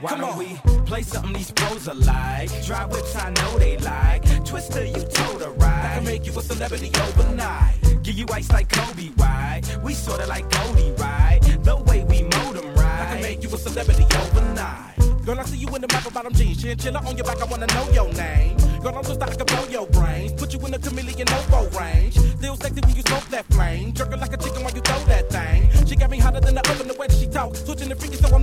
Why don't we play something these pros are like? Drive whips, I know they like. Twista, you told a ride. I can make you a celebrity overnight. Give you ice like Kobe, right? We sorta like Goldie, right? The way we mold them right. I can make you a celebrity overnight. Girl, I see you in the map bottom jeans, chinchilla on your back, I wanna know your name. Girl, I'm so stuck I can blow your brains. Put you in the chameleon Novo range. Still sexy when you smoke that flame. Jerking like a chicken while you throw that thing. She got me hotter than the oven, the way that she talk. Switching the freaky, so I'm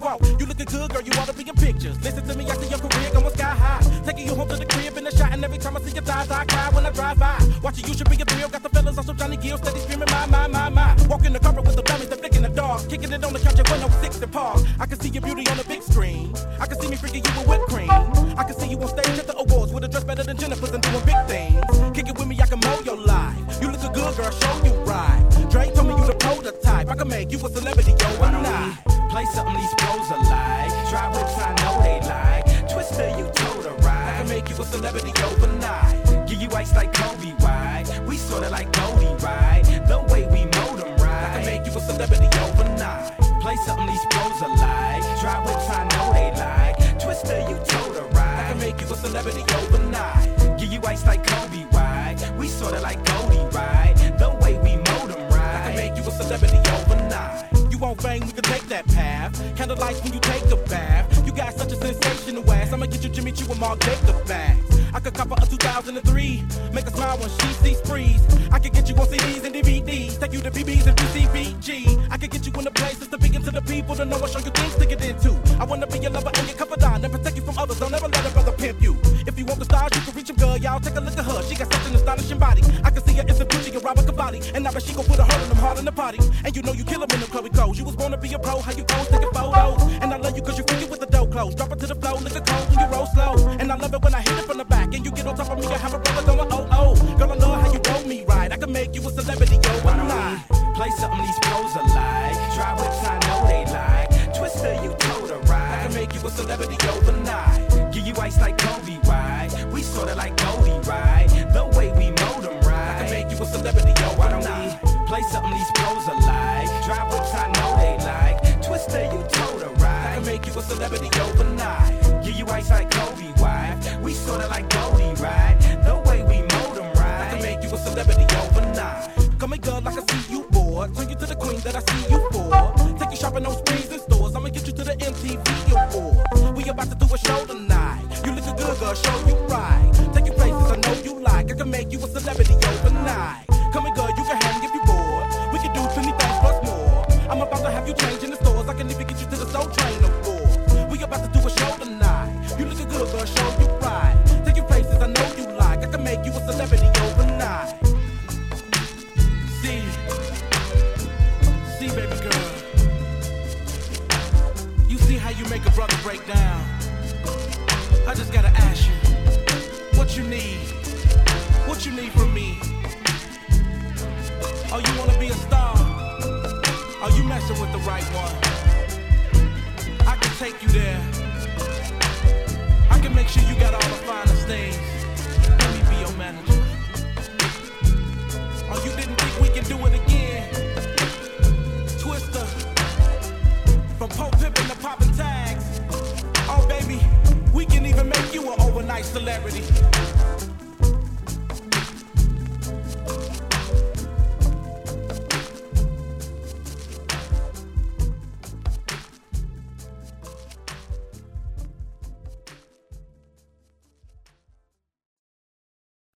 walk. You looking good, girl, you to be in pictures. Listen to me, I see your career going sky high. Taking you home to the crib in the shot, and every time I see your thighs, I cry when I drive by. Watching you should be a thrill. Got the fellas on some Johnny Gill, steady screaming, my, my, my, my. Walking the carpet with the dummies, the flick in the dog. Kicking it on the couch at 106 and park. I can see your beauty on the big screen. I can see me freaking you with whipped cream. I can see you on stage at the awards with a dress better than Jennifer's and doing big things. Kick it with me, I can mow your life. You look a good girl, show you right. Dre told me you the prototype. I can make you a celebrity, yo, don't we play something these pros are like? Drive whips, I know they like. Twista, you told a ride. I can make you a celebrity overnight. Give you ice like Kobe, right? We sorta like Goldie, right? The way we mold them right. I can make you a celebrity overnight. Play something these pros are like. Drive whips, I know they like. Twista, you told a ride. I can make you a celebrity overnight. Give you ice like Kobe, path. Candlelights when you take a bath. You got such a sensational ass. I'ma get you Jimmy Choo and Marc Jacob back. I could cop a 2003. Make her smile when she sees sprees. I could get you on CDs and DVDs. Take you to BBs and BCBG. I could get you in the places to begin to the people to know I show you things to get into. I wanna be your lover and your confidant and protect you from others. Don't ever let a brother pimp you. If you want the stars, you can reach them, girl. Y'all take a look at her. She got such an astonishing body. I Cavalli. And now she gon' put a hurt in them hard in the party. And you know you kill 'em in the Chloe goes. You was born to be a pro. How you pose, taking photos. And I love you cause you freaky with the dough clothes. Drop it to the floor, lick a cold when you roll slow. And I love it when I hit it from the back. And you get on top of me, I have a brother going oh oh. Girl, I love how you roll me right. I can make you a celebrity, yo. Why don't play something these pros are like? Drive whips, I know they like. Twista, you told a ride. I can make you a celebrity overnight. Give you ice like Kobe, right? We sorta like Goldie, play something these pros are like? Drive whips, I know they like. Twista, you told ride. I can make you a celebrity overnight. Give you ice like Kobe, right? We sorta like Goldie, right? The way we mold them right. I can make you a celebrity overnight. Come here, girl, like I see you bored. Turn you to the queen that I see you for. Take you shopping on sprees and stores. I'ma get you to the MTV award. We about to do a show tonight. You looking good, girl, show you right. Take you places I know you like. I can make you a celebrity overnight. Make a brother break down. I just gotta ask you, what you need? What you need from me? Oh, you wanna be a star? Are you messing with the right one? I can take you there. I can make sure you got all the finest things. Overnight celebrity.